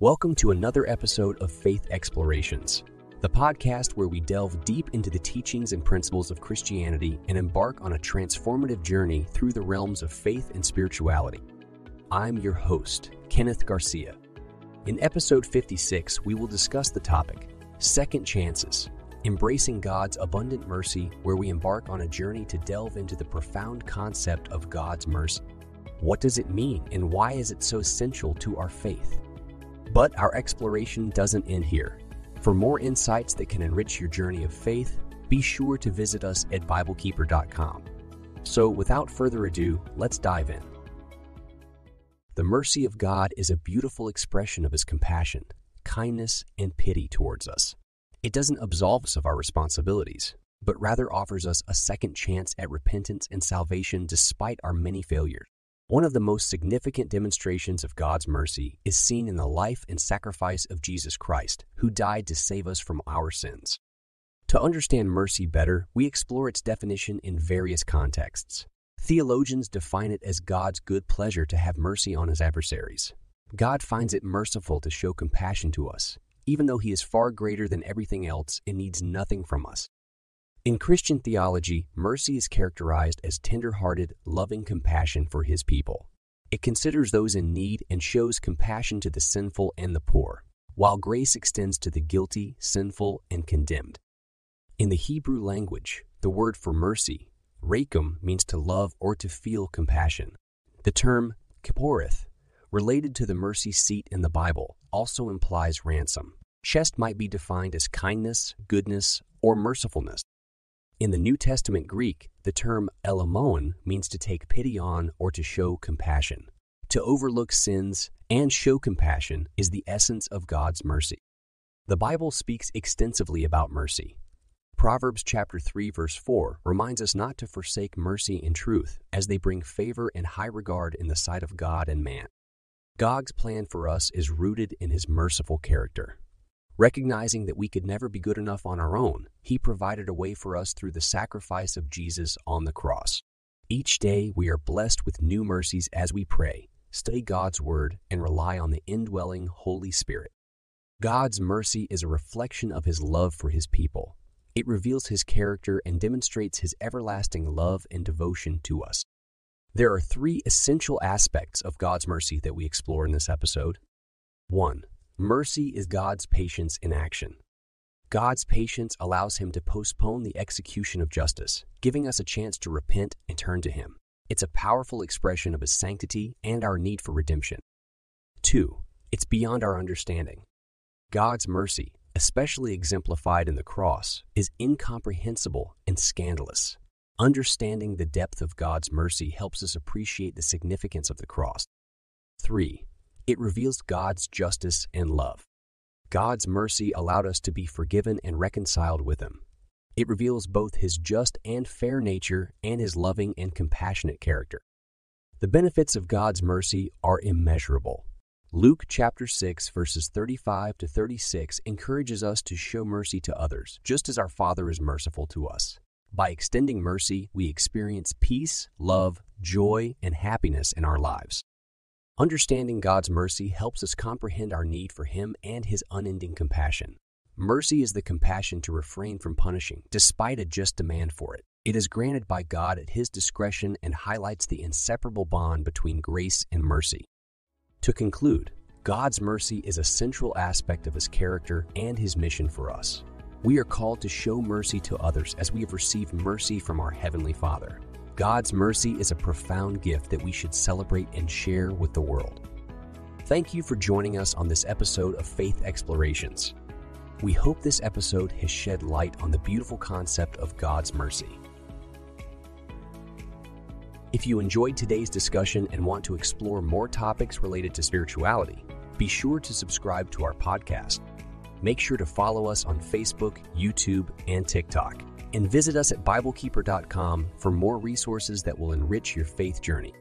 Welcome to another episode of Faith Explorations, the podcast where we delve deep into the teachings and principles of Christianity and embark on a transformative journey through the realms of faith and spirituality. I'm your host, Kenneth Garcia. In episode 56, we will discuss the topic Second Chances, embracing God's abundant mercy, where we embark on a journey to delve into the profound concept of God's mercy. What does it mean, and why is it so essential to our faith? But our exploration doesn't end here. For more insights that can enrich your journey of faith, be sure to visit us at BibleKeeper.com. So, without further ado, let's dive in. The mercy of God is a beautiful expression of His compassion, kindness, and pity towards us. It doesn't absolve us of our responsibilities, but rather offers us a second chance at repentance and salvation despite our many failures. One of the most significant demonstrations of God's mercy is seen in the life and sacrifice of Jesus Christ, who died to save us from our sins. To understand mercy better, we explore its definition in various contexts. Theologians define it as God's good pleasure to have mercy on his adversaries. God finds it merciful to show compassion to us, even though he is far greater than everything else and needs nothing from us. In Christian theology, mercy is characterized as tender-hearted, loving compassion for his people. It considers those in need and shows compassion to the sinful and the poor, while grace extends to the guilty, sinful, and condemned. In the Hebrew language, the word for mercy, rakum, means to love or to feel compassion. The term kipporeth, related to the mercy seat in the Bible, also implies ransom. Chest might be defined as kindness, goodness, or mercifulness. In the New Testament Greek, the term elamon means to take pity on or to show compassion. To overlook sins and show compassion is the essence of God's mercy. The Bible speaks extensively about mercy. Proverbs chapter 3 verse 4 reminds us not to forsake mercy and truth as they bring favor and high regard in the sight of God and man. God's plan for us is rooted in his merciful character. Recognizing that we could never be good enough on our own, He provided a way for us through the sacrifice of Jesus on the cross. Each day, we are blessed with new mercies as we pray, study God's Word, and rely on the indwelling Holy Spirit. God's mercy is a reflection of His love for His people. It reveals His character and demonstrates His everlasting love and devotion to us. There are three essential aspects of God's mercy that we explore in this episode. 1. Mercy is God's patience in action. God's patience allows him to postpone the execution of justice, giving us a chance to repent and turn to him. It's a powerful expression of his sanctity and our need for redemption. 2. It's beyond our understanding. God's mercy, especially exemplified in the cross, is incomprehensible and scandalous. Understanding the depth of God's mercy helps us appreciate the significance of the cross. 3. It reveals God's justice and love. God's mercy allowed us to be forgiven and reconciled with Him. It reveals both His just and fair nature and His loving and compassionate character. The benefits of God's mercy are immeasurable. Luke chapter 6 verses 35 to 36 encourages us to show mercy to others, just as our Father is merciful to us. By extending mercy, we experience peace, love, joy, and happiness in our lives. Understanding God's mercy helps us comprehend our need for Him and His unending compassion. Mercy is the compassion to refrain from punishing, despite a just demand for it. It is granted by God at His discretion and highlights the inseparable bond between grace and mercy. To conclude, God's mercy is a central aspect of His character and His mission for us. We are called to show mercy to others as we have received mercy from our Heavenly Father. God's mercy is a profound gift that we should celebrate and share with the world. Thank you for joining us on this episode of Faith Explorations. We hope this episode has shed light on the beautiful concept of God's mercy. If you enjoyed today's discussion and want to explore more topics related to spirituality, be sure to subscribe to our podcast. Make sure to follow us on Facebook, YouTube, and TikTok and visit us at BibleKeeper.com for more resources that will enrich your faith journey.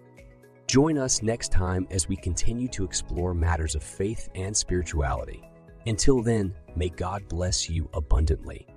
Join us next time as we continue to explore matters of faith and spirituality. Until then, may God bless you abundantly.